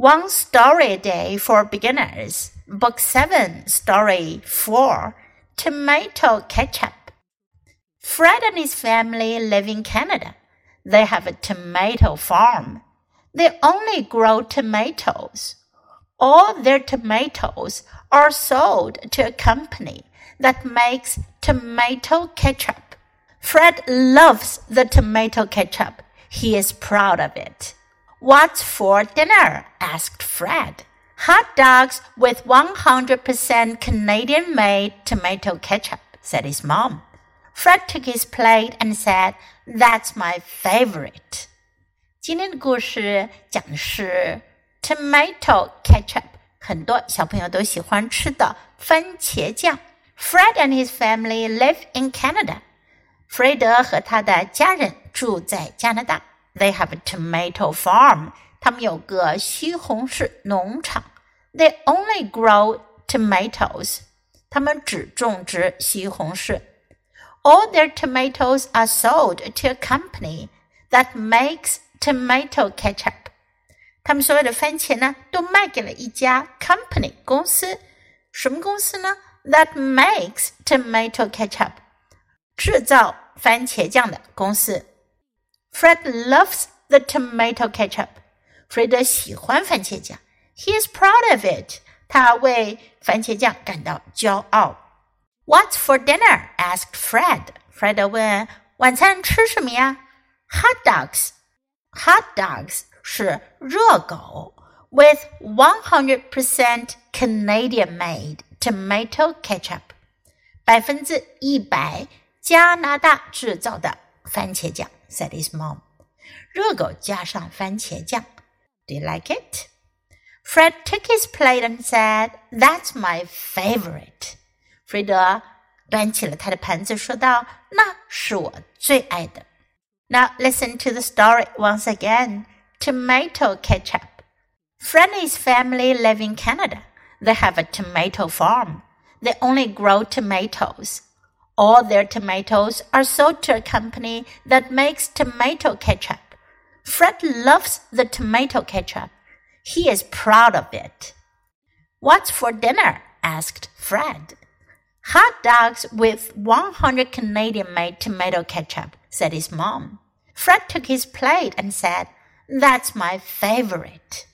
One Story Day for Beginners, Book 7, Story 4 Tomato Ketchup. Fred and his family live in Canada. They have a tomato farm. They only grow tomatoes. All their tomatoes are sold to a company that makes tomato ketchup. Fred loves the tomato ketchup. He is proud of it. What's for dinner? asked Fred. Hot dogs with 100% Canadian made tomato ketchup, said his mom. Fred took his plate and said, That's my favorite. 今天的故事讲的是 tomato ketchup，很多小朋友都喜欢吃的番茄酱。Fred and his family live in Canada. 弗雷德和他的家人住在加拿大。 They have a tomato farm. 他们有个西红柿农场。They only grow tomatoes. 他们只种植西红柿。All their tomatoes are sold to a company that makes tomato ketchup. 他们所有的番茄呢，都卖给了一家 company 公司。什么公司呢？That makes tomato ketchup. 制造番茄酱的公司。 Fred loves the tomato ketchup. 弗雷德喜欢番茄酱。He is proud of it. 他为番茄酱感到骄傲。What's for dinner? asked Fred. Fred 问：“晚餐吃什么呀？”Hot dogs. Hot dogs 是热狗，with one hundred percent Canadian made tomato ketchup. 百分之一百加拿大制造的番茄酱。 said his mom. 热狗加上番茄酱. Do you like it? Fred took his plate and said, That's my favorite. 弗雷德端起了他的盘子，说道：“那是我最爱的。” Now listen to the story once again. Tomato ketchup. Fred and his family live in Canada. They have a tomato farm. They only grow tomatoes. All their tomatoes are sold to a company that makes tomato ketchup. Fred loves the tomato ketchup. He is proud of it. What's for dinner? asked Fred. Hot dogs with 100 Canadian made tomato ketchup, said his mom. Fred took his plate and said, That's my favorite.